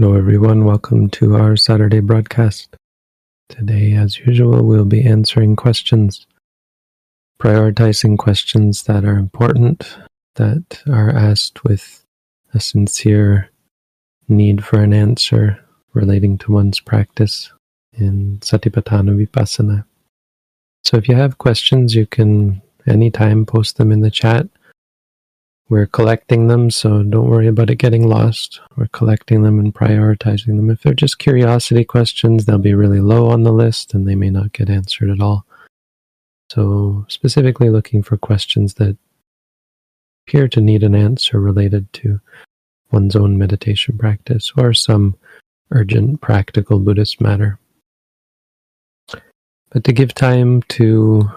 Hello, everyone. Welcome to our Saturday broadcast. Today, as usual, we'll be answering questions, prioritizing questions that are important, that are asked with a sincere need for an answer relating to one's practice in Satipatthana Vipassana. So, if you have questions, you can anytime post them in the chat we're collecting them, so don't worry about it getting lost. We're collecting them and prioritizing them. If they're just curiosity questions, they'll be really low on the list and they may not get answered at all. So, specifically looking for questions that appear to need an answer related to one's own meditation practice or some urgent practical Buddhist matter. But to give time to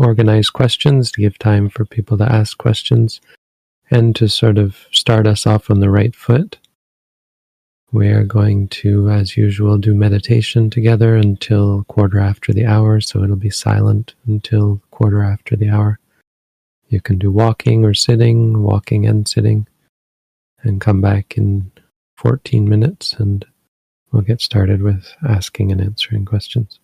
organize questions, to give time for people to ask questions, and to sort of start us off on the right foot. We are going to, as usual, do meditation together until quarter after the hour, so it'll be silent until quarter after the hour. You can do walking or sitting, walking and sitting, and come back in 14 minutes and we'll get started with asking and answering questions.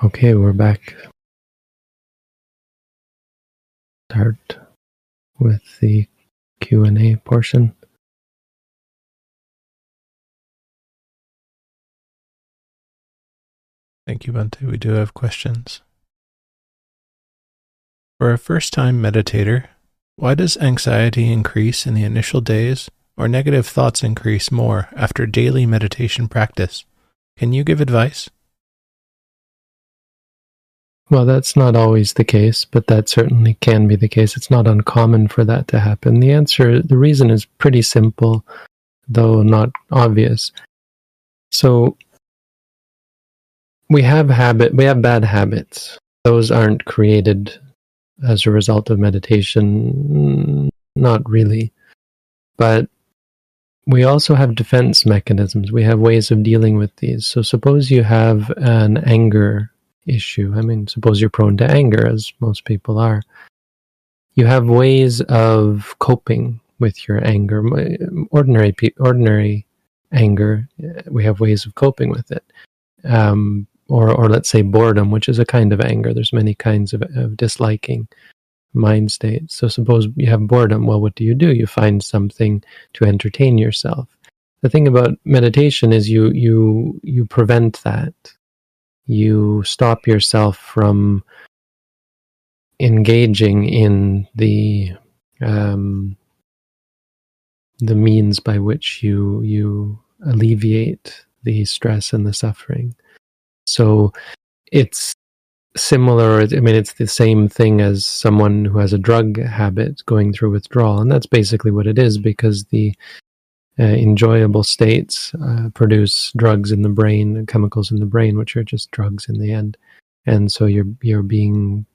Okay, we're back. Start with the Q&A portion. Thank you, Bhante. We do have questions. For a first time meditator, why does anxiety increase in the initial days or negative thoughts increase more after daily meditation practice? Can you give advice? Well, that's not always the case, but that certainly can be the case. It's not uncommon for that to happen. The answer, the reason is pretty simple, though not obvious. So, we have habit, we have bad habits. Those aren't created as a result of meditation? Mm, not really. But we also have defense mechanisms. We have ways of dealing with these. So suppose you have an anger issue. I mean, suppose you're prone to anger, as most people are. You have ways of coping with your anger. Ordinary, ordinary anger, we have ways of coping with it. Um, or or let's say boredom, which is a kind of anger. There's many kinds of, of disliking mind states. So suppose you have boredom. Well, what do you do? You find something to entertain yourself. The thing about meditation is you you you prevent that. You stop yourself from engaging in the um, the means by which you you alleviate the stress and the suffering. So it's similar. I mean, it's the same thing as someone who has a drug habit going through withdrawal. And that's basically what it is because the uh, enjoyable states uh, produce drugs in the brain, chemicals in the brain, which are just drugs in the end. And so you're, you're being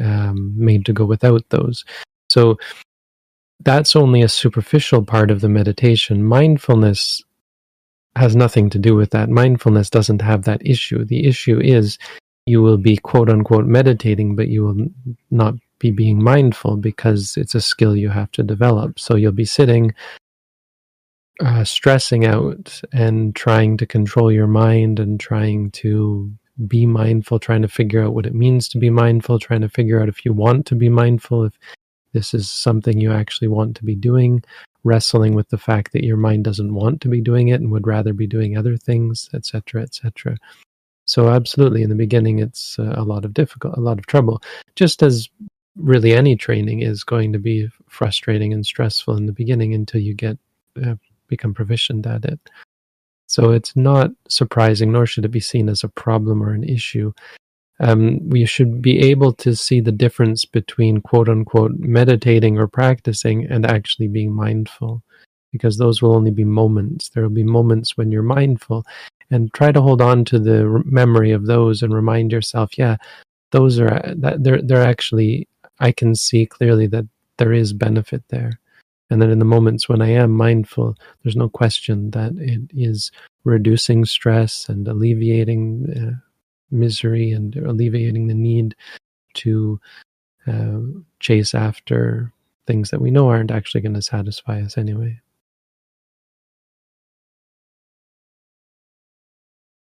um, made to go without those. So that's only a superficial part of the meditation. Mindfulness has nothing to do with that. Mindfulness doesn't have that issue. The issue is you will be quote unquote meditating, but you will not be being mindful because it's a skill you have to develop. So you'll be sitting, uh, stressing out and trying to control your mind and trying to be mindful, trying to figure out what it means to be mindful, trying to figure out if you want to be mindful, if this is something you actually want to be doing, wrestling with the fact that your mind doesn't want to be doing it and would rather be doing other things, etc., etc. So absolutely, in the beginning, it's uh, a lot of difficult, a lot of trouble. Just as really any training is going to be frustrating and stressful in the beginning until you get uh, become proficient at it. So it's not surprising, nor should it be seen as a problem or an issue. Um, we should be able to see the difference between quote unquote meditating or practicing and actually being mindful because those will only be moments. There will be moments when you're mindful. And try to hold on to the memory of those and remind yourself yeah those are that they're they're actually i can see clearly that there is benefit there and then in the moments when i am mindful there's no question that it is reducing stress and alleviating uh, misery and alleviating the need to uh, chase after things that we know aren't actually going to satisfy us anyway.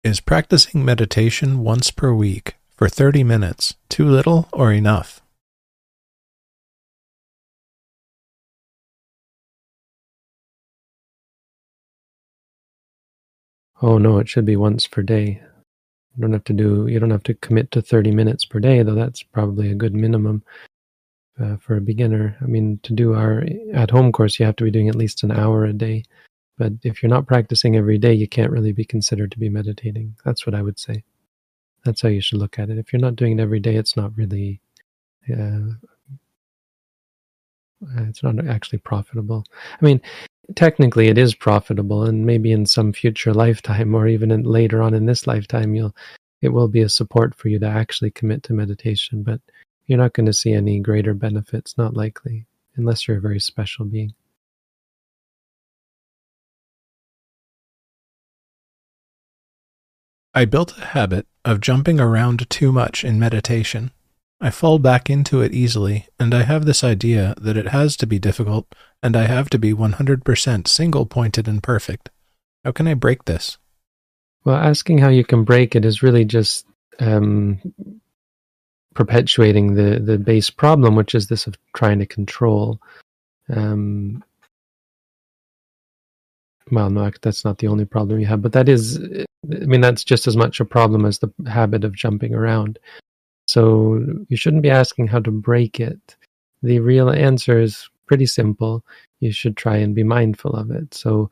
Is practicing meditation once per week for 30 minutes too little or enough? Oh no, it should be once per day. You don't have to do. You don't have to commit to thirty minutes per day, though. That's probably a good minimum uh, for a beginner. I mean, to do our at-home course, you have to be doing at least an hour a day. But if you're not practicing every day, you can't really be considered to be meditating. That's what I would say. That's how you should look at it. If you're not doing it every day, it's not really. Uh, it's not actually profitable. I mean, technically it is profitable and maybe in some future lifetime or even later on in this lifetime you'll it will be a support for you to actually commit to meditation but you're not going to see any greater benefits not likely unless you're a very special being I built a habit of jumping around too much in meditation. I fall back into it easily, and I have this idea that it has to be difficult, and I have to be 100% single pointed and perfect. How can I break this? Well, asking how you can break it is really just um, perpetuating the the base problem, which is this of trying to control. Um, well, no, that's not the only problem you have, but that is, I mean, that's just as much a problem as the habit of jumping around. So you shouldn't be asking how to break it. The real answer is pretty simple. You should try and be mindful of it. So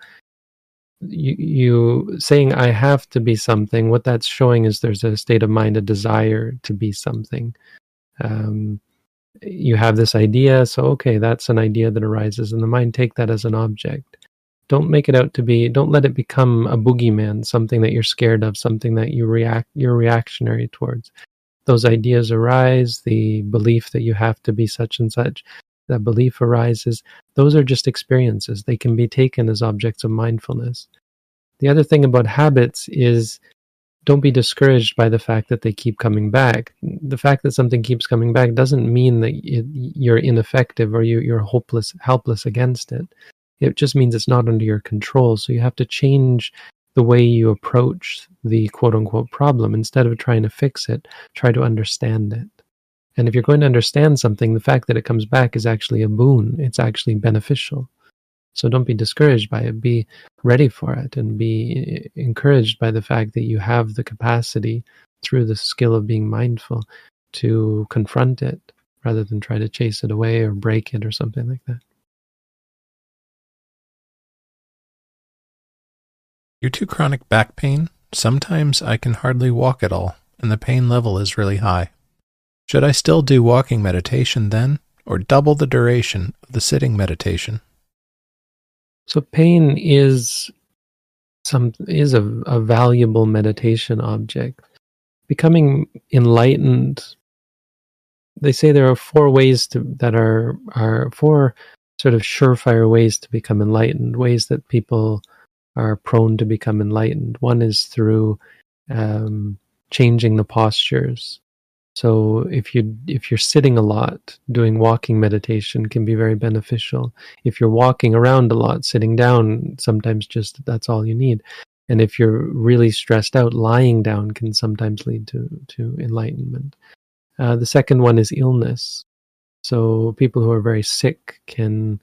you, you saying I have to be something, what that's showing is there's a state of mind, a desire to be something. Um, you have this idea, so okay, that's an idea that arises in the mind. Take that as an object. Don't make it out to be. Don't let it become a boogeyman, something that you're scared of, something that you react. You're reactionary towards. Those ideas arise. The belief that you have to be such and such that belief arises, those are just experiences. They can be taken as objects of mindfulness. The other thing about habits is don't be discouraged by the fact that they keep coming back. The fact that something keeps coming back doesn't mean that it, you're ineffective or you, you're hopeless, helpless against it. It just means it's not under your control. So you have to change the way you approach the quote unquote problem. Instead of trying to fix it, try to understand it. And if you're going to understand something, the fact that it comes back is actually a boon. It's actually beneficial. So don't be discouraged by it. Be ready for it and be eh, encouraged by the fact that you have the capacity through the skill of being mindful to confront it rather than try to chase it away or break it or something like that. Due to chronic back pain, sometimes I can hardly walk at all, and the pain level is really high. Should I still do walking meditation then, or double the duration of the sitting meditation? So pain is some is a, a valuable meditation object. Becoming enlightened, they say there are four ways to that are are four sort of surefire ways to become enlightened, ways that people are prone to become enlightened. One is through um, changing the postures. So if you if you're sitting a lot, doing walking meditation can be very beneficial. If you're walking around a lot, sitting down, sometimes just that's all you need. And if you're really stressed out, lying down can sometimes lead to to enlightenment. Uh, the second one is illness. So people who are very sick can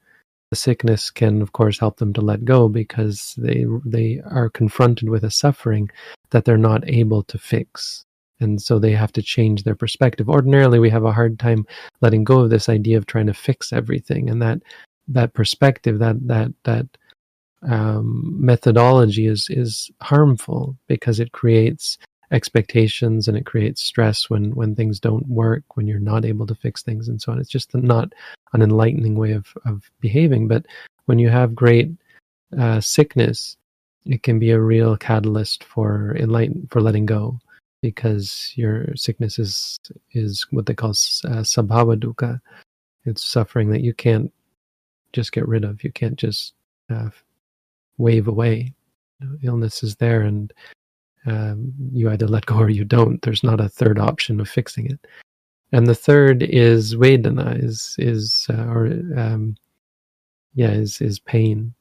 the sickness can of course help them to let go because they they are confronted with a suffering that they're not able to fix and so they have to change their perspective. Ordinarily we have a hard time letting go of this idea of trying to fix everything. And that that perspective that that that um, methodology is is harmful because it creates expectations and it creates stress when when things don't work when you're not able to fix things and so on. It's just not an enlightening way of of behaving. But when you have great uh, sickness it can be a real catalyst for enlighten for letting go because your sickness is is what they call uh, sabhava dukkha. It's suffering that you can't just get rid of. You can't just uh, wave away. Illness is there, and um, you either let go or you don't. There's not a third option of fixing it. And the third is Vedana, is is uh, or um, yeah, is is pain.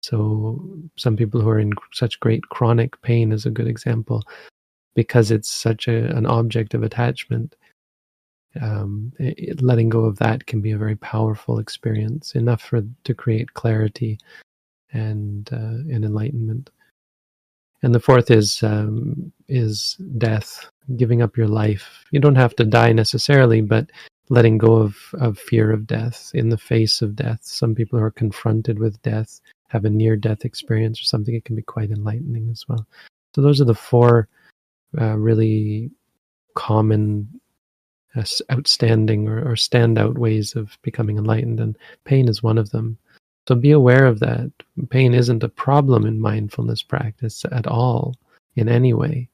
So some people who are in such great chronic pain is a good example because it's such a, an object of attachment. Um, it, letting go of that can be a very powerful experience, enough for to create clarity and uh, and enlightenment. And the fourth is um, is death, giving up your life. You don't have to die necessarily, but letting go of, of fear of death in the face of death. Some people who are confronted with death have a near death experience or something. It can be quite enlightening as well. So those are the four uh, really common, uh, outstanding, or, or standout ways of becoming enlightened, and pain is one of them. So be aware of that. Pain isn't a problem in mindfulness practice at all, in any way.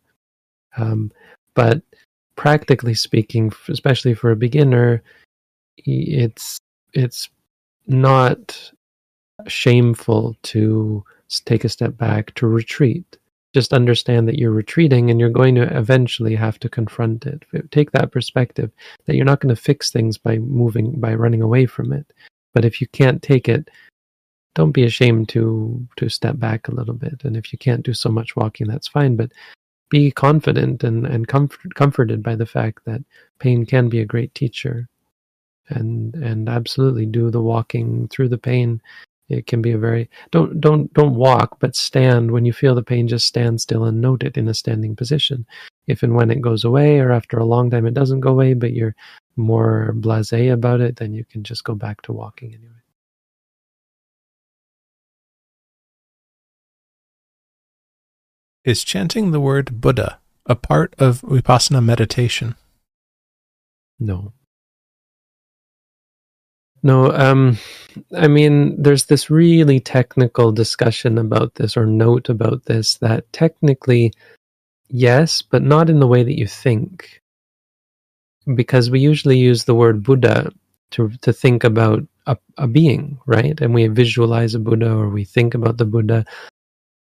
Um, but practically speaking, especially for a beginner, it's it's not shameful to take a step back to retreat just understand that you're retreating and you're going to eventually have to confront it. Take that perspective that you're not going to fix things by moving, by running away from it. But if you can't take it, don't be ashamed to to step back a little bit. And if you can't do so much walking, that's fine. But be confident and, and comfort, comforted by the fact that pain can be a great teacher and and absolutely do the walking through the pain it can be a very don't don't don't walk but stand when you feel the pain just stand still and note it in a standing position if and when it goes away or after a long time it doesn't go away but you're more blasé about it then you can just go back to walking anyway Is chanting the word Buddha a part of Vipassana meditation? No. No, um, I mean, there's this really technical discussion about this or note about this that technically, yes, but not in the way that you think. Because we usually use the word Buddha to, to think about a, a being, right? And we visualize a Buddha or we think about the Buddha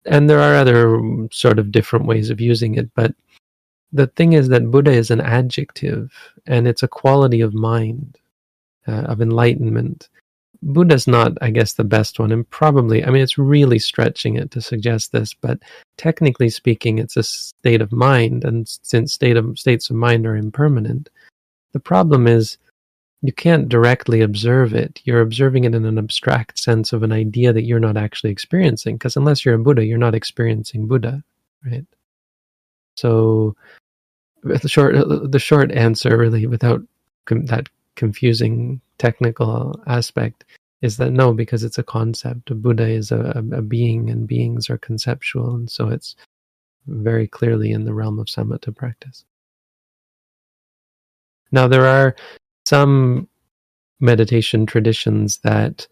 and there are other sort of different ways of using it, but the thing is that Buddha is an adjective and it's a quality of mind, uh, of enlightenment. Buddha's not, I guess, the best one, and probably, I mean, it's really stretching it to suggest this, but technically speaking, it's a state of mind, and since state of states of mind are impermanent, the problem is you can't directly observe it. You're observing it in an abstract sense of an idea that you're not actually experiencing. Because unless you're a Buddha, you're not experiencing Buddha, right? So the short the short answer, really, without com- that confusing technical aspect, is that no, because it's a concept. Buddha is a, a being, and beings are conceptual, and so it's very clearly in the realm of samatha practice. Now, there are some meditation traditions that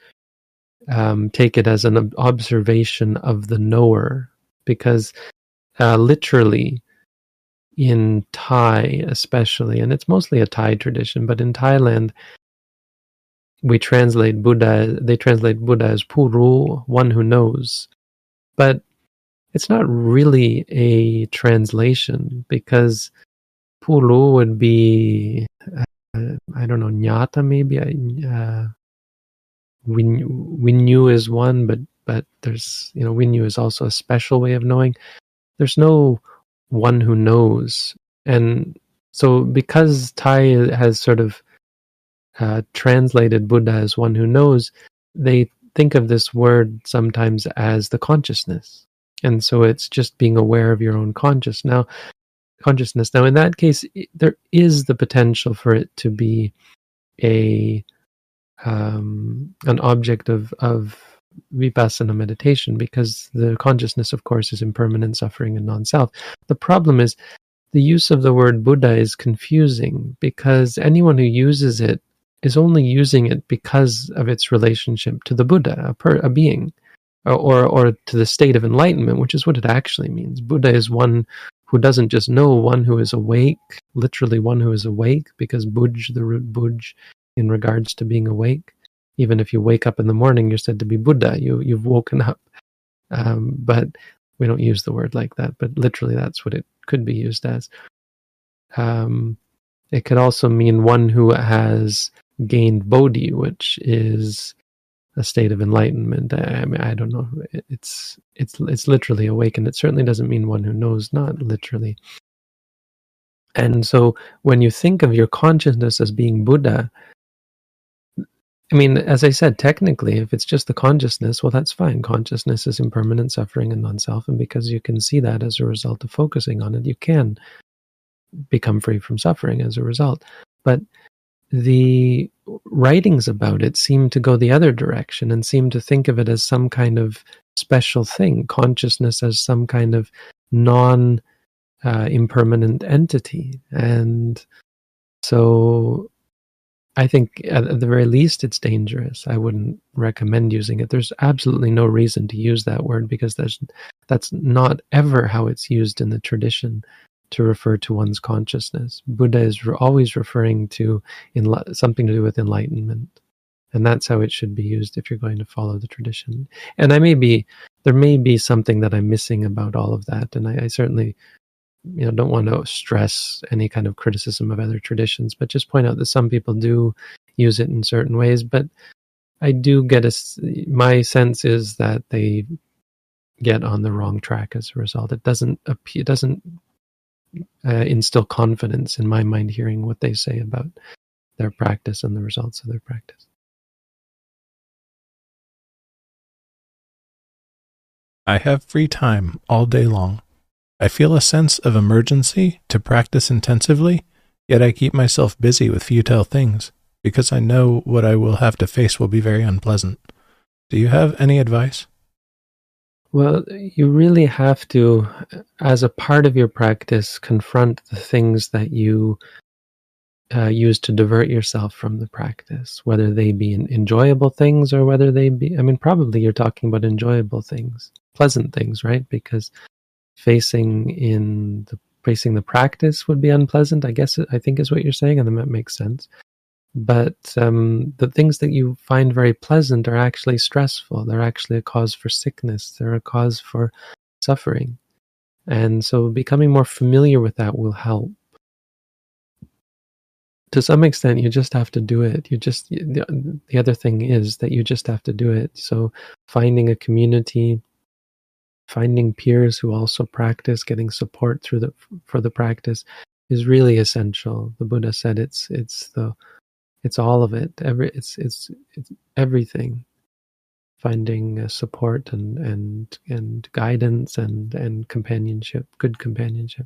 um, take it as an observation of the knower, because uh, literally in Thai, especially, and it's mostly a Thai tradition, but in Thailand, we translate Buddha, they translate Buddha as Puru, one who knows. But it's not really a translation because Puru would be uh, I don't know, Nyata maybe. Uh, Win Winyu is one, but but there's you know Winyu is also a special way of knowing. There's no one who knows, and so because Thai has sort of uh, translated Buddha as one who knows, they think of this word sometimes as the consciousness, and so it's just being aware of your own conscious. Now, consciousness. Now, in that case, there is the potential for it to be a um, an object of of vipassana meditation because the consciousness, of course, is impermanent suffering and non-self. The problem is the use of the word Buddha is confusing because anyone who uses it is only using it because of its relationship to the Buddha, a, per, a being, or, or, or to the state of enlightenment, which is what it actually means. Buddha is one who doesn't just know one who is awake, literally one who is awake, because buj, the root buj, in regards to being awake. Even if you wake up in the morning, you're said to be Buddha. You you've woken up, um, but we don't use the word like that. But literally, that's what it could be used as. Um, it could also mean one who has gained bodhi, which is a state of enlightenment. I mean, I don't know. It's it's it's literally awakened. It certainly doesn't mean one who knows, not literally. And so, when you think of your consciousness as being Buddha, I mean, as I said, technically, if it's just the consciousness, well, that's fine. Consciousness is impermanent suffering and non-self, and because you can see that as a result of focusing on it, you can become free from suffering as a result. But the writings about it seem to go the other direction and seem to think of it as some kind of special thing, consciousness as some kind of non uh, impermanent entity. And so I think at, the very least it's dangerous. I wouldn't recommend using it. There's absolutely no reason to use that word because that's that's not ever how it's used in the tradition to refer to one's consciousness. Buddha is re- always referring to enli- something to do with enlightenment. And that's how it should be used if you're going to follow the tradition. And I may be, there may be something that I'm missing about all of that. And I, I certainly, you know, don't want to stress any kind of criticism of other traditions, but just point out that some people do use it in certain ways. But I do get a, my sense is that they get on the wrong track as a result. It doesn't it doesn't uh, instill confidence in my mind hearing what they say about their practice and the results of their practice. I have free time all day long. I feel a sense of emergency to practice intensively, yet I keep myself busy with futile things because I know what I will have to face will be very unpleasant. Do you have any advice? Well, you really have to, as a part of your practice, confront the things that you uh, use to divert yourself from the practice, whether they be enjoyable things or whether they be, I mean, probably you're talking about enjoyable things, pleasant things, right? Because facing in the facing the practice would be unpleasant. I guess I think is what you're saying, and that makes sense. But um, the things that you find very pleasant are actually stressful. They're actually a cause for sickness. They're a cause for suffering, and so becoming more familiar with that will help. To some extent, you just have to do it. You just the, the other thing is that you just have to do it. So finding a community finding peers who also practice, getting support through the for the practice is really essential. The Buddha said it's it's the it's all of it. Every it's it's it's everything. Finding uh, support and and and guidance and and companionship, good companionship.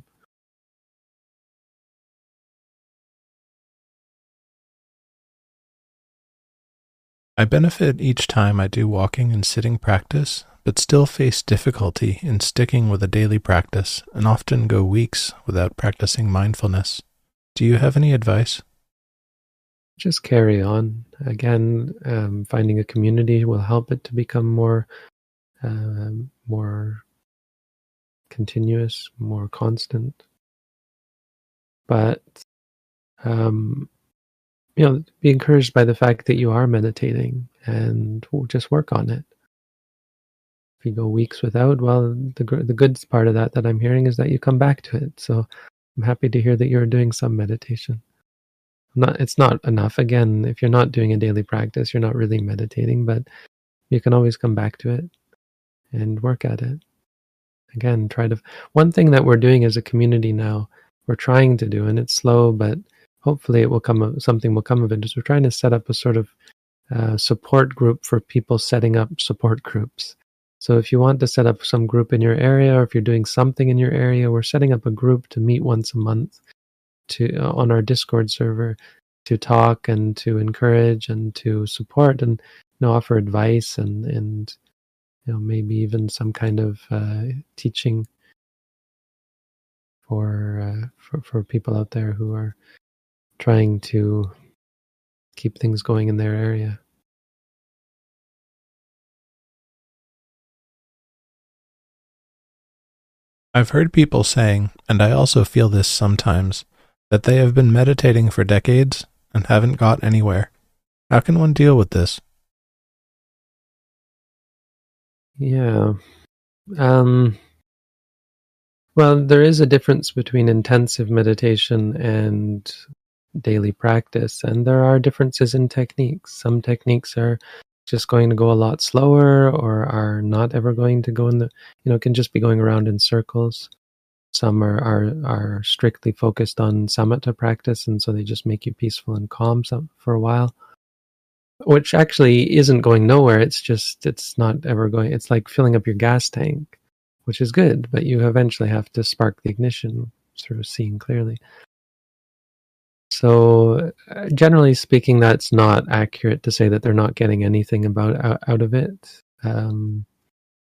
I benefit each time I do walking and sitting practice but still face difficulty in sticking with a daily practice and often go weeks without practicing mindfulness. Do you have any advice? Just carry on. Again, um, finding a community will help it to become more, uh, more continuous, more constant. But, um, you know, be encouraged by the fact that you are meditating and just work on it you go weeks without, well, the the good part of that that I'm hearing is that you come back to it. So I'm happy to hear that you're doing some meditation. Not, it's not enough. Again, if you're not doing a daily practice, you're not really meditating, but you can always come back to it and work at it. Again, try to. One thing that we're doing as a community now, we're trying to do, and it's slow, but hopefully it will come. Something will come of it. Is we're trying to set up a sort of uh, support group for people setting up support groups. So if you want to set up some group in your area, or if you're doing something in your area, we're setting up a group to meet once a month to uh, on our Discord server to talk and to encourage and to support and you know, offer advice and and you know maybe even some kind of uh, teaching for, uh, for for people out there who are trying to keep things going in their area. I've heard people saying, and I also feel this sometimes, that they have been meditating for decades and haven't got anywhere. How can one deal with this? Yeah. Um, well, there is a difference between intensive meditation and daily practice, and there are differences in techniques. Some techniques are just going to go a lot slower or are not ever going to go in the you know can just be going around in circles. Some are are, are strictly focused on samatha practice and so they just make you peaceful and calm some, for a while. Which actually isn't going nowhere it's just it's not ever going it's like filling up your gas tank which is good but you eventually have to spark the ignition through seeing clearly so, uh, generally speaking, that's not accurate to say that they're not getting anything about out, out of it, um,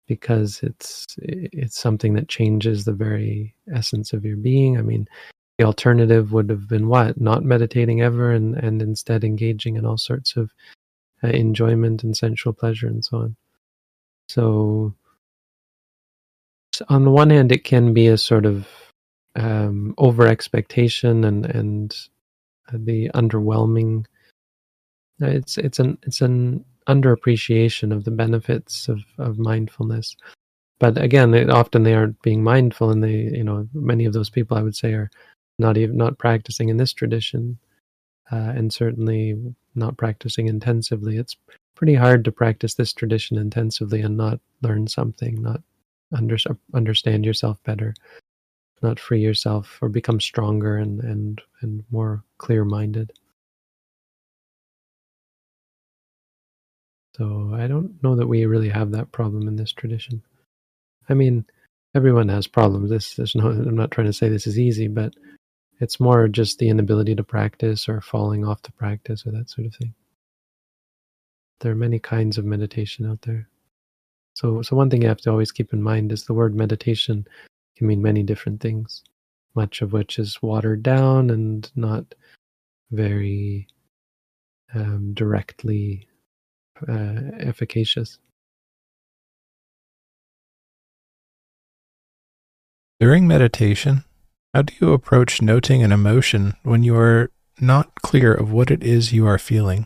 because it's it's something that changes the very essence of your being. I mean, the alternative would have been what? Not meditating ever, and and instead engaging in all sorts of uh, enjoyment and sensual pleasure and so on. So, on the one hand, it can be a sort of um, over expectation and and the underwhelming. It's it's an it's an underappreciation of the benefits of, of mindfulness. But again, often they aren't being mindful, and they you know many of those people I would say are not even not practicing in this tradition, uh, and certainly not practicing intensively. It's pretty hard to practice this tradition intensively and not learn something, not under, understand yourself better. Not free yourself or become stronger and and and more clear minded. So I don't know that we really have that problem in this tradition. I mean, everyone has problems. This there's no I'm not trying to say this is easy, but it's more just the inability to practice or falling off the practice or that sort of thing. There are many kinds of meditation out there. So so one thing you have to always keep in mind is the word meditation can mean many different things, much of which is watered down and not very um, directly uh, efficacious. During meditation, how do you approach noting an emotion when you are not clear of what it is you are feeling?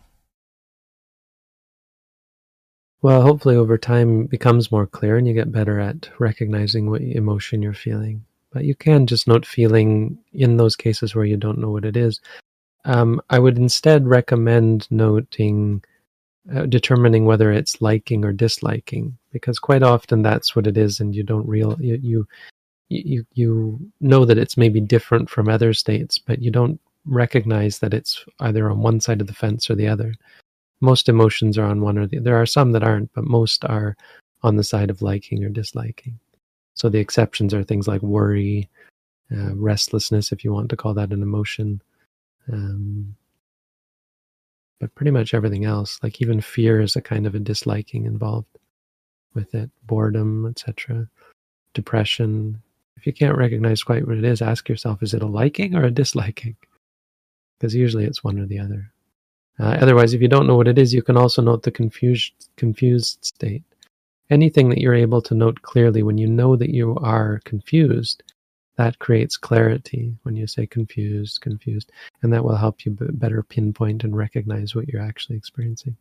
Well, hopefully over time becomes more clear and you get better at recognizing what emotion you're feeling. But you can just note feeling in those cases where you don't know what it is. Um, I would instead recommend noting, uh, determining whether it's liking or disliking, because quite often that's what it is, and you don't real you, you you you know that it's maybe different from other states, but you don't recognize that it's either on one side of the fence or the other most emotions are on one or the there are some that aren't but most are on the side of liking or disliking. So the exceptions are things like worry uh, restlessness if you want to call that an emotion um, but pretty much everything else like even fear is a kind of a disliking involved with it boredom etc depression. If you can't recognize quite what it is ask yourself is it a liking or a disliking? Because usually it's one or the other uh, otherwise, if you don't know what it is, you can also note the confused, confused state. Anything that you're able to note clearly when you know that you are confused, that creates clarity when you say confused, confused, and that will help you b- better pinpoint and recognize what you're actually experiencing.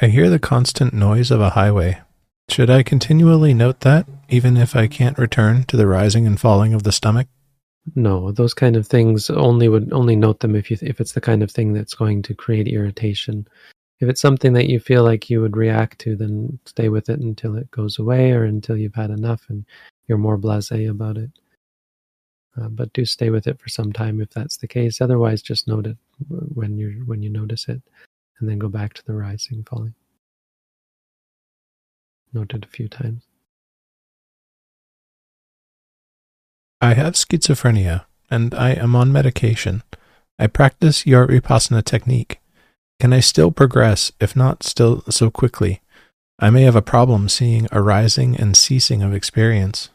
I hear the constant noise of a highway. Should I continually note that, even if I can't return to the rising and falling of the stomach? No, those kind of things only would only note them if you if it's the kind of thing that's going to create irritation. If it's something that you feel like you would react to, then stay with it until it goes away or until you've had enough and you're more blasé about it. Uh, but do stay with it for some time if that's the case. Otherwise, just note it when you when you notice it, and then go back to the rising, falling. Note it a few times. I have schizophrenia and I am on medication. I practice your vipassana technique. Can I still progress, if not still so quickly? I may have a problem seeing a rising and ceasing of experience.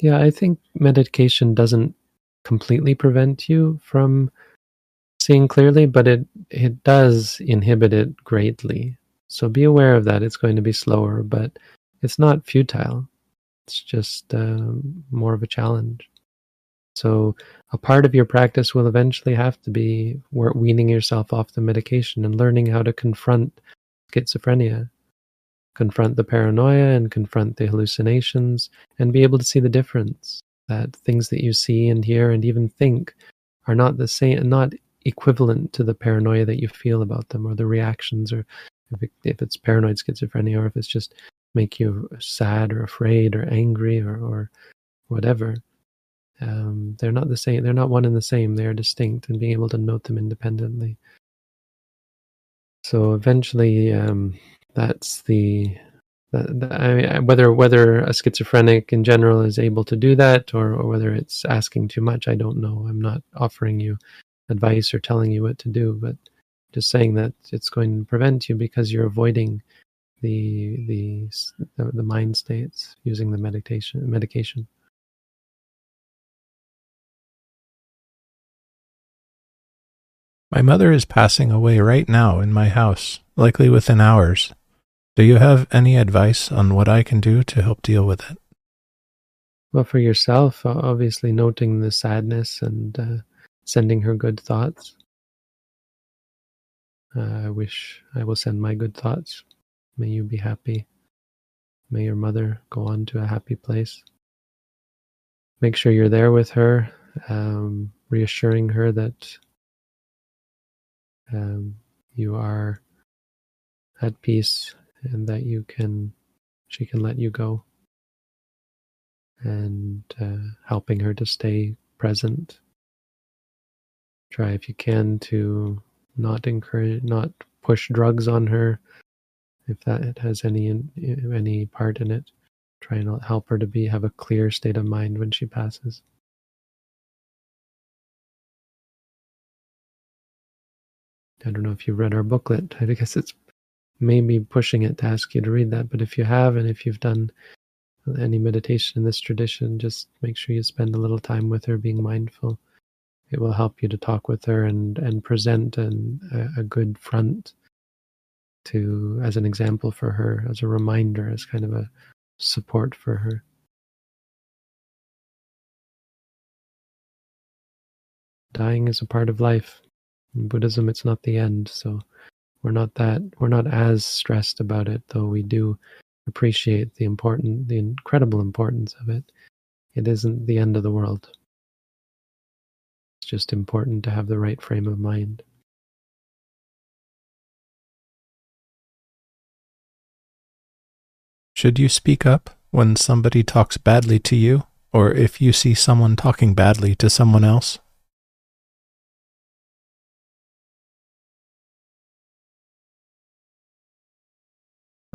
Yeah, I think medication doesn't completely prevent you from seeing clearly, but it it does inhibit it greatly. So be aware of that. It's going to be slower, but it's not futile. It's just um, more of a challenge. So, a part of your practice will eventually have to be weaning yourself off the medication and learning how to confront schizophrenia, confront the paranoia and confront the hallucinations, and be able to see the difference that things that you see and hear and even think are not the same, not equivalent to the paranoia that you feel about them or the reactions or if, it, if it's paranoid schizophrenia or if it's just make you sad or afraid or angry or, or whatever. Um, they're not the same. They're not one and the same. They are distinct, and being able to note them independently. So eventually, um, that's the, the, I mean, whether whether a schizophrenic in general is able to do that, or, or whether it's asking too much. I don't know. I'm not offering you advice or telling you what to do, but just saying that it's going to prevent you because you're avoiding the the the mind states using the meditation medication. My mother is passing away right now in my house, likely within hours. Do you have any advice on what I can do to help deal with it? Well, for yourself, obviously noting the sadness and uh, sending her good thoughts. Uh, I wish I will send my good thoughts May you be happy. May your mother go on to a happy place. Make sure you're there with her, um, reassuring her that um, you are at peace and that you can she can let you go. And uh, helping her to stay present. Try if you can to not encourage, not push drugs on her, if that has any any part in it. Try and help her to be have a clear state of mind when she passes. I don't know if you've read our booklet. I guess it's maybe pushing it to ask you to read that, but if you have, and if you've done any meditation in this tradition, just make sure you spend a little time with her, being mindful. It will help you to talk with her and and present an, a, a good front to as an example for her, as a reminder, as kind of a support for her. Dying is a part of life. In Buddhism, it's not the end, so we're not that we're not as stressed about it, though we do appreciate the important, the incredible importance of it. It isn't the end of the world. It's just important to have the right frame of mind. Should you speak up when somebody talks badly to you, or if you see someone talking badly to someone else?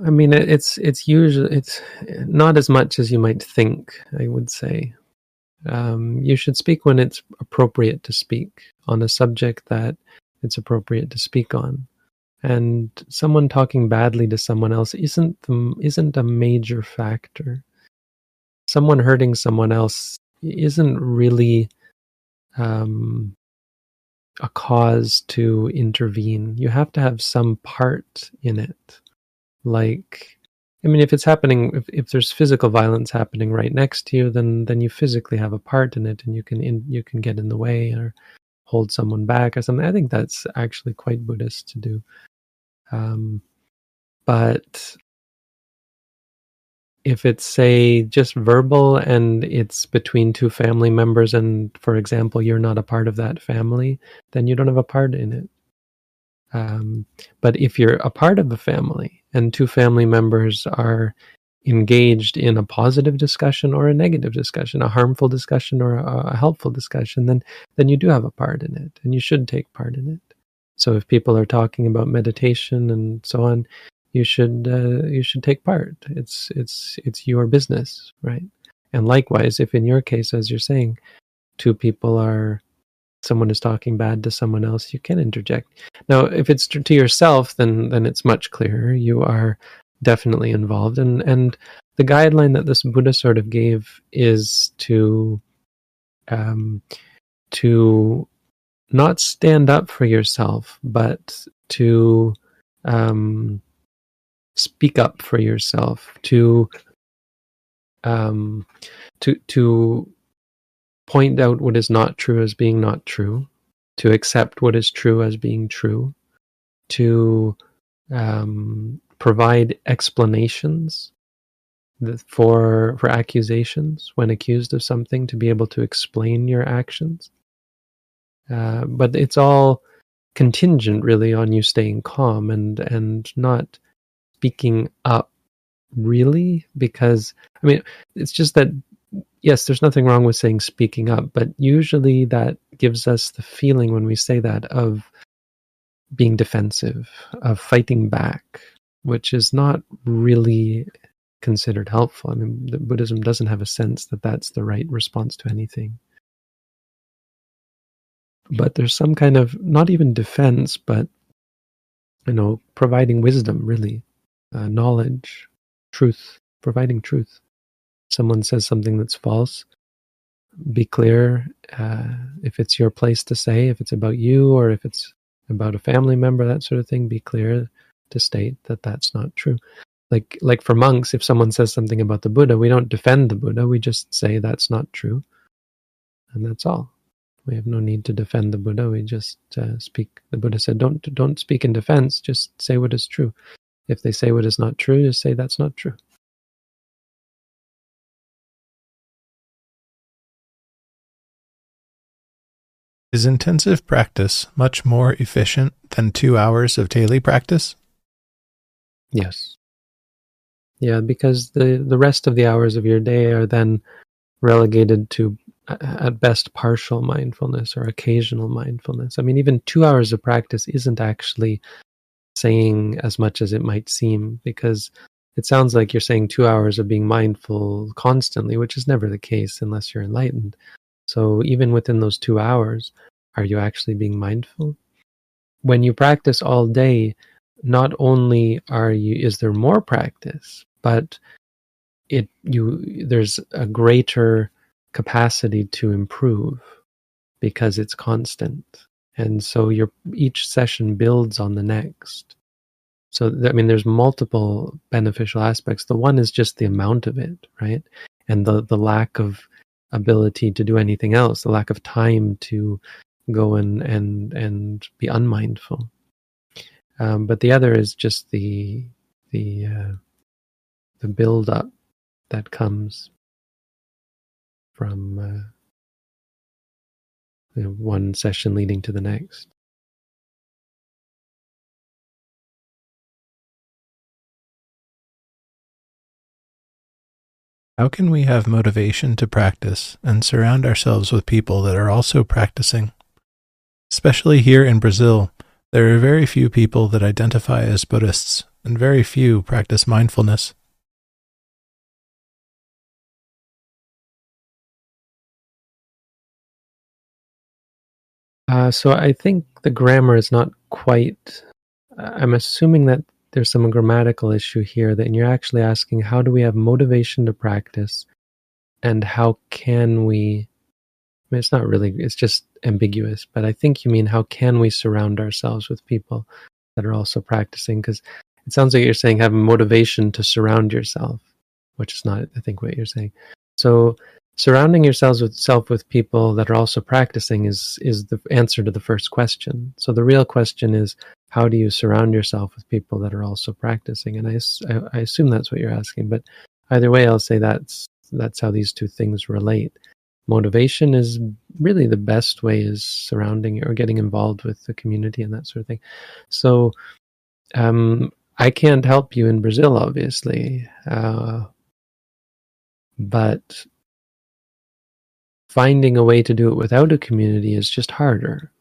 I mean, it's it's usually it's not as much as you might think. I would say um, you should speak when it's appropriate to speak on a subject that it's appropriate to speak on and someone talking badly to someone else isn't the, isn't a major factor. Someone hurting someone else isn't really um, a cause to intervene. You have to have some part in it. Like, I mean, if it's happening, if, if there's physical violence happening right next to you, then then you physically have a part in it, and you can in, you can get in the way or hold someone back or something. I think that's actually quite Buddhist to do. Um, but if it's say just verbal and it's between two family members and for example you're not a part of that family then you don't have a part in it. Um, but if you're a part of a family and two family members are engaged in a positive discussion or a negative discussion a harmful discussion or a, a helpful discussion then then you do have a part in it and you should take part in it so if people are talking about meditation and so on, you should uh, you should take part. It's it's it's your business, right? And likewise, if in your case, as you're saying, two people are someone is talking bad to someone else, you can interject. Now, if it's to yourself, then then it's much clearer. You are definitely involved, and and the guideline that this Buddha sort of gave is to um, to not stand up for yourself, but to um, speak up for yourself, to um, to to point out what is not true as being not true, to accept what is true as being true, to um, provide explanations for for accusations when accused of something, to be able to explain your actions uh, but it's all contingent really on you staying calm and and not speaking up really because i mean it's just that yes there's nothing wrong with saying speaking up but usually that gives us the feeling when we say that of being defensive of fighting back which is not really considered helpful. I mean buddhism doesn't have a sense that that's the right response to anything but there's some kind of not even defense, but you know, providing wisdom, really, uh, knowledge, truth, providing truth. Someone says something that's false, be clear uh, if it's your place to say, if it's about you or if it's about a family member, that sort of thing. Be clear to state that that's not true. Like like for monks, if someone says something about the Buddha, we don't defend the Buddha. We just say that's not true, and that's all. We have no need to defend the Buddha. We just uh, speak. The Buddha said, "Don't don't speak in defense. Just say what is true. If they say what is not true, just say that's not true." Is intensive practice much more efficient than two hours of daily practice? Yes. Yeah, because the, the rest of the hours of your day are then relegated to at best partial mindfulness or occasional mindfulness. I mean, even two hours of practice isn't actually saying as much as it might seem because it sounds like you're saying two hours of being mindful constantly, which is never the case unless you're enlightened. So even within those two hours, are you actually being mindful? When you practice all day, not only are you is there more practice, but it you there's a greater capacity to improve because it's constant. And so your each session builds on the next. So I mean there's multiple beneficial aspects. The one is just the amount of it, right? And the the lack of ability to do anything else, the lack of time to go and and and be unmindful. Um, but the other is just the the uh, the build up that comes from uh, you know, one session leading to the next. How can we have motivation to practice and surround ourselves with people that are also practicing? Especially here in Brazil, there are very few people that identify as Buddhists, and very few practice mindfulness. Uh, so I think the grammar is not quite. I'm assuming that there's some grammatical issue here that you're actually asking how do we have motivation to practice and how can we I mean, it's not really it's just ambiguous but i think you mean how can we surround ourselves with people that are also practicing because it sounds like you're saying have motivation to surround yourself which is not i think what you're saying so surrounding yourselves with self with people that are also practicing is is the answer to the first question. So the real question is how do you surround yourself with people that are also practicing? And i, I, assume that's what you're asking but either way i'll say that's that's how these two things relate. Motivation is really the best way is surrounding or getting involved with the community and that sort of thing. So um, i can't help you in brazil obviously uh, but finding a way to do it without a community is just harder.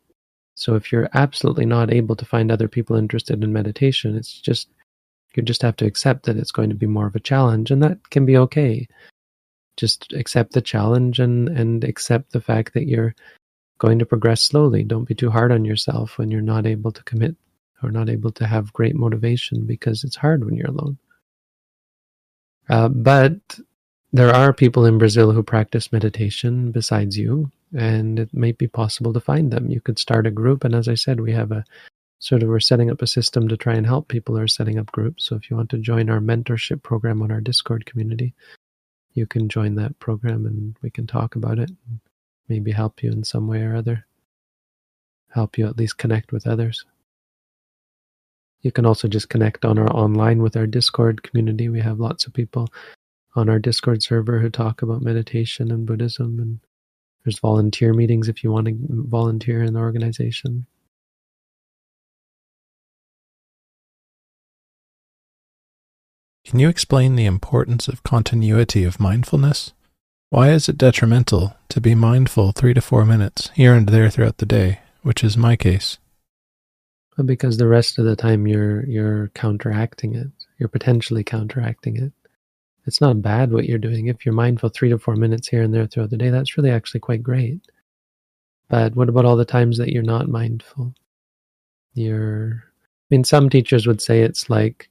So if you're absolutely not able to find other people interested in meditation, it's just you just have to accept that it's going to be more of a challenge and that can be okay. Just accept the challenge and and accept the fact that you're going to progress slowly. Don't be too hard on yourself when you're not able to commit or not able to have great motivation because it's hard when you're alone. Uh, but there are people in Brazil who practice meditation besides you, and it might be possible to find them. You could start a group, and as I said, we have a sort of we're setting up a system to try and help people who are setting up groups. So if you want to join our mentorship program on our Discord community, you can join that program and we can talk about it. and Maybe help you in some way or other. Help you at least connect with others. You can also just connect on our online with our Discord community. We have lots of people on our Discord server who talk about meditation and Buddhism. And there's volunteer meetings if you want to volunteer in the organization. Can you explain the importance of continuity of mindfulness? Why is it detrimental to be mindful three to four minutes here and there throughout the day, which is my case? Well, because the rest of the time you're you're counteracting it. You're potentially counteracting it it's not bad what you're doing. If you're mindful three to four minutes here and there throughout the day, that's really actually quite great. But what about all the times that you're not mindful? You're, I mean, some teachers would say it's like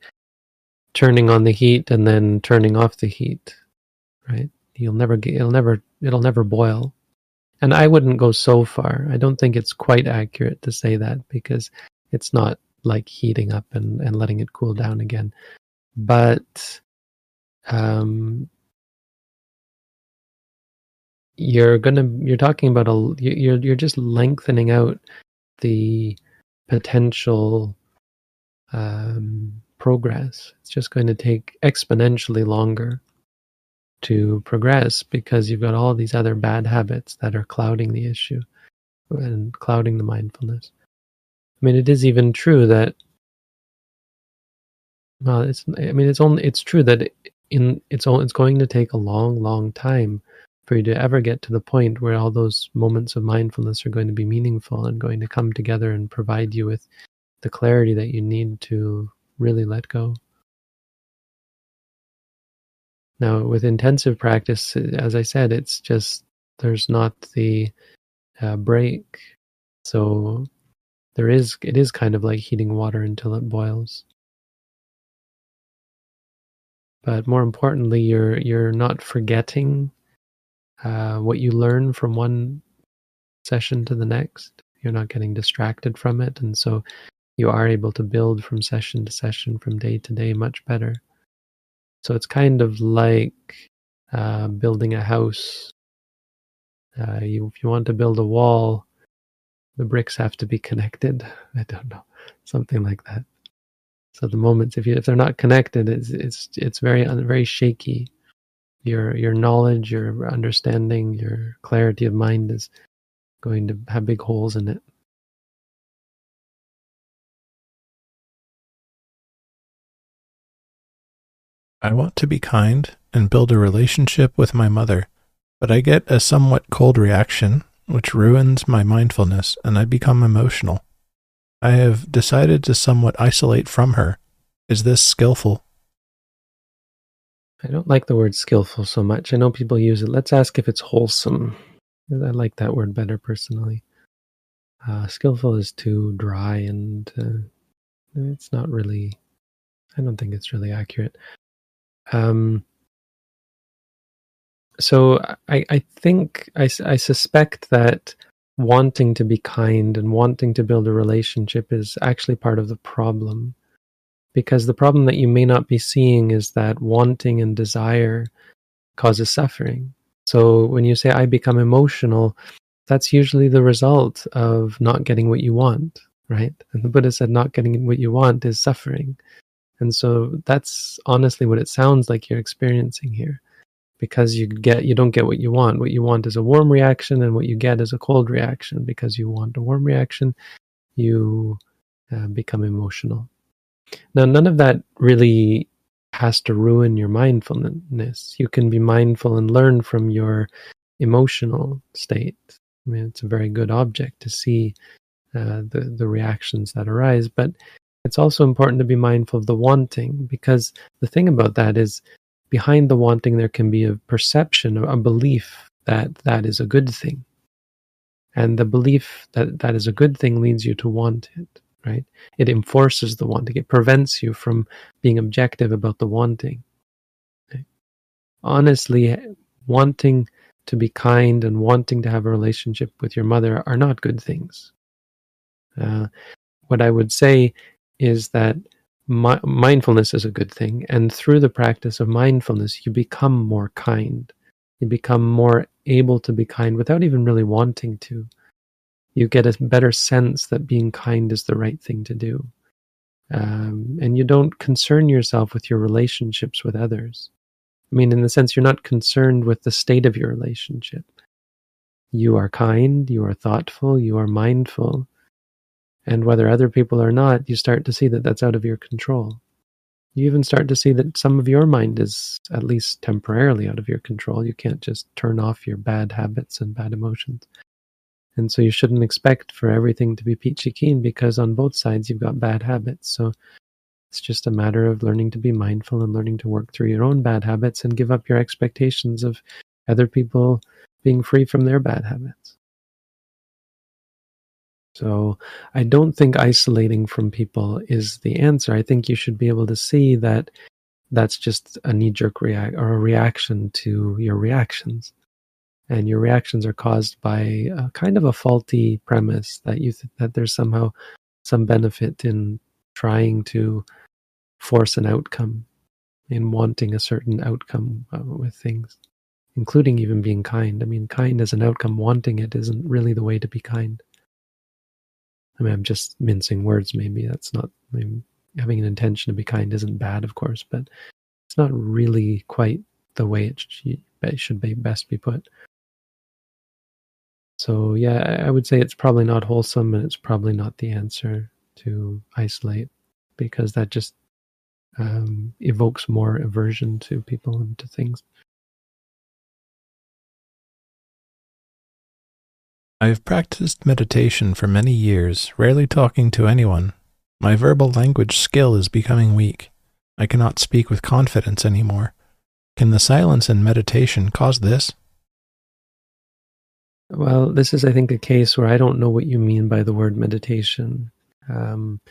turning on the heat and then turning off the heat, right? You'll never get, it'll never, it'll never boil. And I wouldn't go so far. I don't think it's quite accurate to say that because it's not like heating up and, and letting it cool down again. But um, you're gonna you're talking about a you're you're just lengthening out the potential um, progress. It's just going to take exponentially longer to progress because you've got all these other bad habits that are clouding the issue and clouding the mindfulness. I mean, it is even true that Well, it's I mean it's only it's true that in it's all it's going to take a long, long time for you to ever get to the point where all those moments of mindfulness are going to be meaningful and going to come together and provide you with the clarity that you need to really let go. Now, with intensive practice, as I said, it's just there's not the uh, break, so there is it is kind of like heating water until it boils. But more importantly, you're you're not forgetting uh, what you learn from one session to the next. You're not getting distracted from it, and so you are able to build from session to session, from day to day, much better. So it's kind of like uh, building a house. Uh, you, if you want to build a wall, the bricks have to be connected. I don't know, something like that. So the moments, if you, if they're not connected, it's it's it's very very shaky. Your your knowledge, your understanding, your clarity of mind is going to have big holes in it. I want to be kind and build a relationship with my mother, but I get a somewhat cold reaction, which ruins my mindfulness, and I become emotional. I have decided to somewhat isolate from her. Is this skillful? I don't like the word skillful so much. I know people use it. Let's ask if it's wholesome. I like that word better personally. Uh, skillful is too dry and uh, it's not really, I don't think it's really accurate. Um, so I, I think I, I suspect that wanting to be kind and wanting to build a relationship is actually part of the problem. Because the problem that you may not be seeing is that wanting and desire causes suffering. So when you say i become emotional that's usually the result of not getting what you want right? And the buddha said not getting what you want is suffering. And so that's honestly what it sounds like you're experiencing here. Because you get you don't get what you want. What you want is a warm reaction and what you get is a cold reaction because you want a warm reaction, you uh, become emotional. Now none of that really has to ruin your mindfulness. You can be mindful and learn from your emotional state. I mean, it's a very good object to see uh, the the reactions that arise, but it's also important to be mindful of the wanting because the thing about that is behind the wanting there can be a perception a belief that that is a good thing. And the belief that that is a good thing leads you to want it right? It enforces the wanting it prevents you from being objective about the wanting. Honestly wanting to be kind and wanting to have a relationship with your mother are not good things. Uh, what i would say is that mi- mindfulness is a good thing. And through the practice of mindfulness, you become more kind. You become more able to be kind without even really wanting to. You get a better sense that being kind is the right thing to do. Um, and you don't concern yourself with your relationships with others. I mean, in the sense, you're not concerned with the state of your relationship. You are kind, you are thoughtful, you are mindful, and whether other people are not, you start to see that that's out of your control. You even start to see that some of your mind is at least temporarily out of your control. You can't just turn off your bad habits and bad emotions. And so you shouldn't expect for everything to be peachy keen because on both sides you've got bad habits. So it's just a matter of learning to be mindful and learning to work through your own bad habits and give up your expectations of other people being free from their bad habits. So I don't think isolating from people is the answer. I think you should be able to see that that's just a knee jerk react or a reaction to your reactions. And your reactions are caused by a kind of a faulty premise that you th- that there's somehow some benefit in trying to force an outcome, in wanting a certain outcome uh, with things, including even being kind. I mean, kind as an outcome, wanting it isn't really the way to be kind. I mean, I'm just mincing words. Maybe that's not. I mean, having an intention to be kind isn't bad, of course, but it's not really quite the way it should be best be put. So yeah, I would say it's probably not wholesome, and it's probably not the answer to isolate, because that just um, evokes more aversion to people and to things. I have practiced meditation for many years, rarely talking to anyone. My verbal language skill is becoming weak. I cannot speak with confidence anymore. Can the silence in meditation cause this? Well, this is, I think, a case where I don't know what you mean by the word meditation. Um,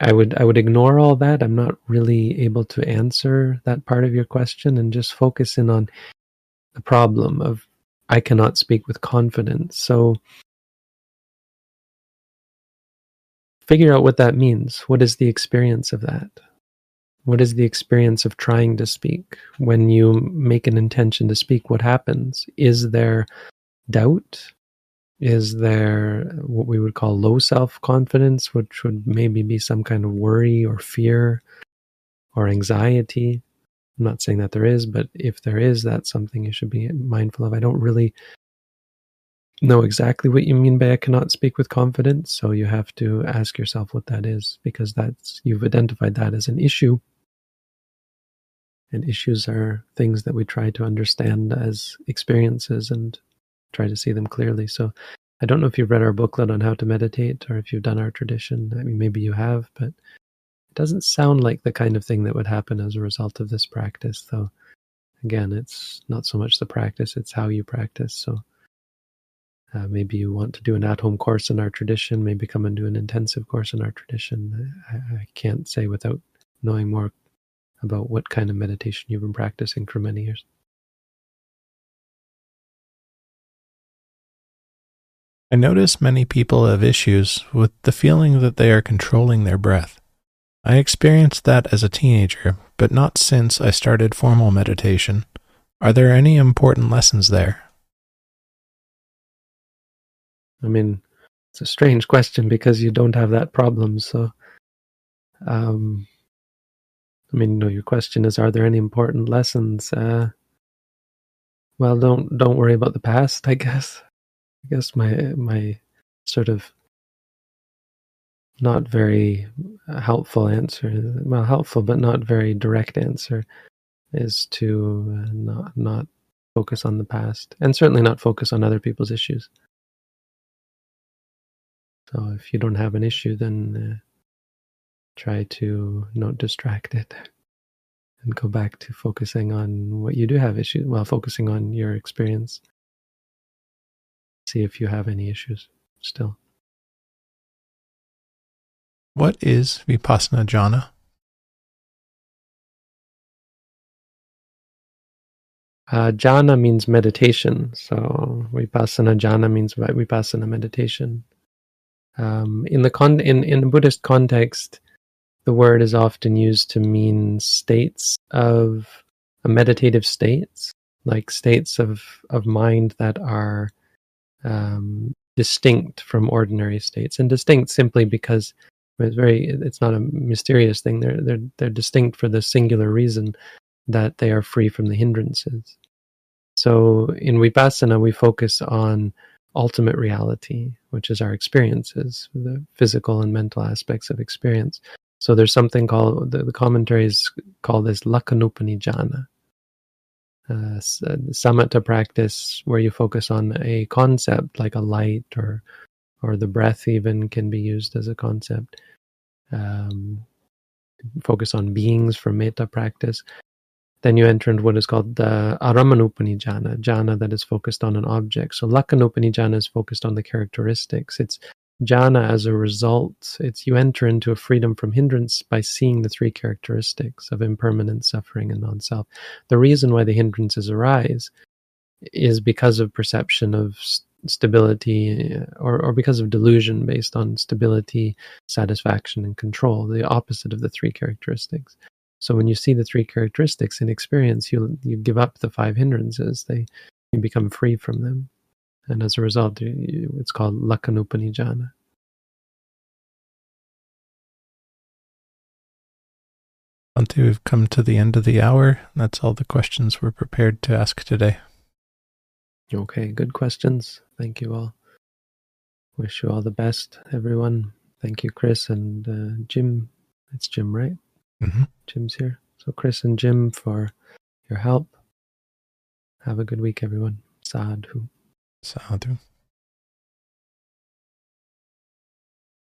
I would I would ignore all that. I'm not really able to answer that part of your question and just focus in on the problem of I cannot speak with confidence. So figure out what that means. What is the experience of that? What is the experience of trying to speak? When you make an intention to speak, what happens? Is there doubt? Is there what we would call low self confidence, which would maybe be some kind of worry or fear or anxiety? I'm not saying that there is, but if there is, that's something you should be mindful of. I don't really know exactly what you mean by I cannot speak with confidence, so you have to ask yourself what that is because that's you've identified that as an issue. And issues are things that we try to understand as experiences and try to see them clearly. So I don't know if you've read our booklet on how to meditate or if you've done our tradition. I mean, maybe you have, but it doesn't sound like the kind of thing that would happen as a result of this practice, though. Again, it's not so much the practice, it's how you practice. So uh, maybe you want to do an at home course in our tradition, maybe come and do an intensive course in our tradition. I, I can't say without knowing more about what kind of meditation you've been practicing for many years. I notice many people have issues with the feeling that they are controlling their breath. I experienced that as a teenager, but not since I started formal meditation. Are there any important lessons there? I mean, it's a strange question because you don't have that problem. So, um, I mean, no, your question is, are there any important lessons? Uh, well, don't don't worry about the past. I guess. I guess my my sort of not very helpful answer, well, helpful but not very direct answer, is to uh, not not focus on the past, and certainly not focus on other people's issues. So if you don't have an issue, then uh, try to not distract it and go back to focusing on what you do have issues. Well, focusing on your experience see if you have any issues still. What is Vipassana jhana? Uh, jhana means meditation. So Vipassana jhana means Vipassana meditation. Um, in the con- in in Buddhist context, the word is often used to mean states of uh, meditative states, like states of of mind that are um, distinct from ordinary states, and distinct simply because it's very it's not a mysterious thing. They're they're they're distinct for the singular reason that they are free from the hindrances. So in vipassana, we focus on ultimate reality, which is our experiences, the physical and mental aspects of experience. So there's something called the, the commentaries call this lakkhanupanijjhana, uh, uh, samatha practice where you focus on a concept like a light or or the breath even can be used as a concept um, focus on beings for metta practice. Then you enter into what is called the arammanupanijjhana jhana that is focused on an object. So lakkhanupanijjhana is focused on the characteristics. It's jhana as a result. It's you enter into a freedom from hindrance by seeing the three characteristics of impermanent suffering and non-self. The reason why the hindrances arise is because of perception of stability uh, or, or because of delusion based on stability satisfaction and control the opposite of the three characteristics so when you see the three characteristics in experience you you give up the five hindrances they you become free from them and as a result, it's called Lakkhanupanijjhana. Bhante, we've come to the end of the hour. That's all the questions we're prepared to ask today. Okay, good questions. Thank you all. Wish you all the best, everyone. Thank you, Chris and uh, Jim. It's Jim, right? Mm-hmm. Jim's here. So, Chris and Jim, for your help. Have a good week, everyone. Sadhu. Sadhu.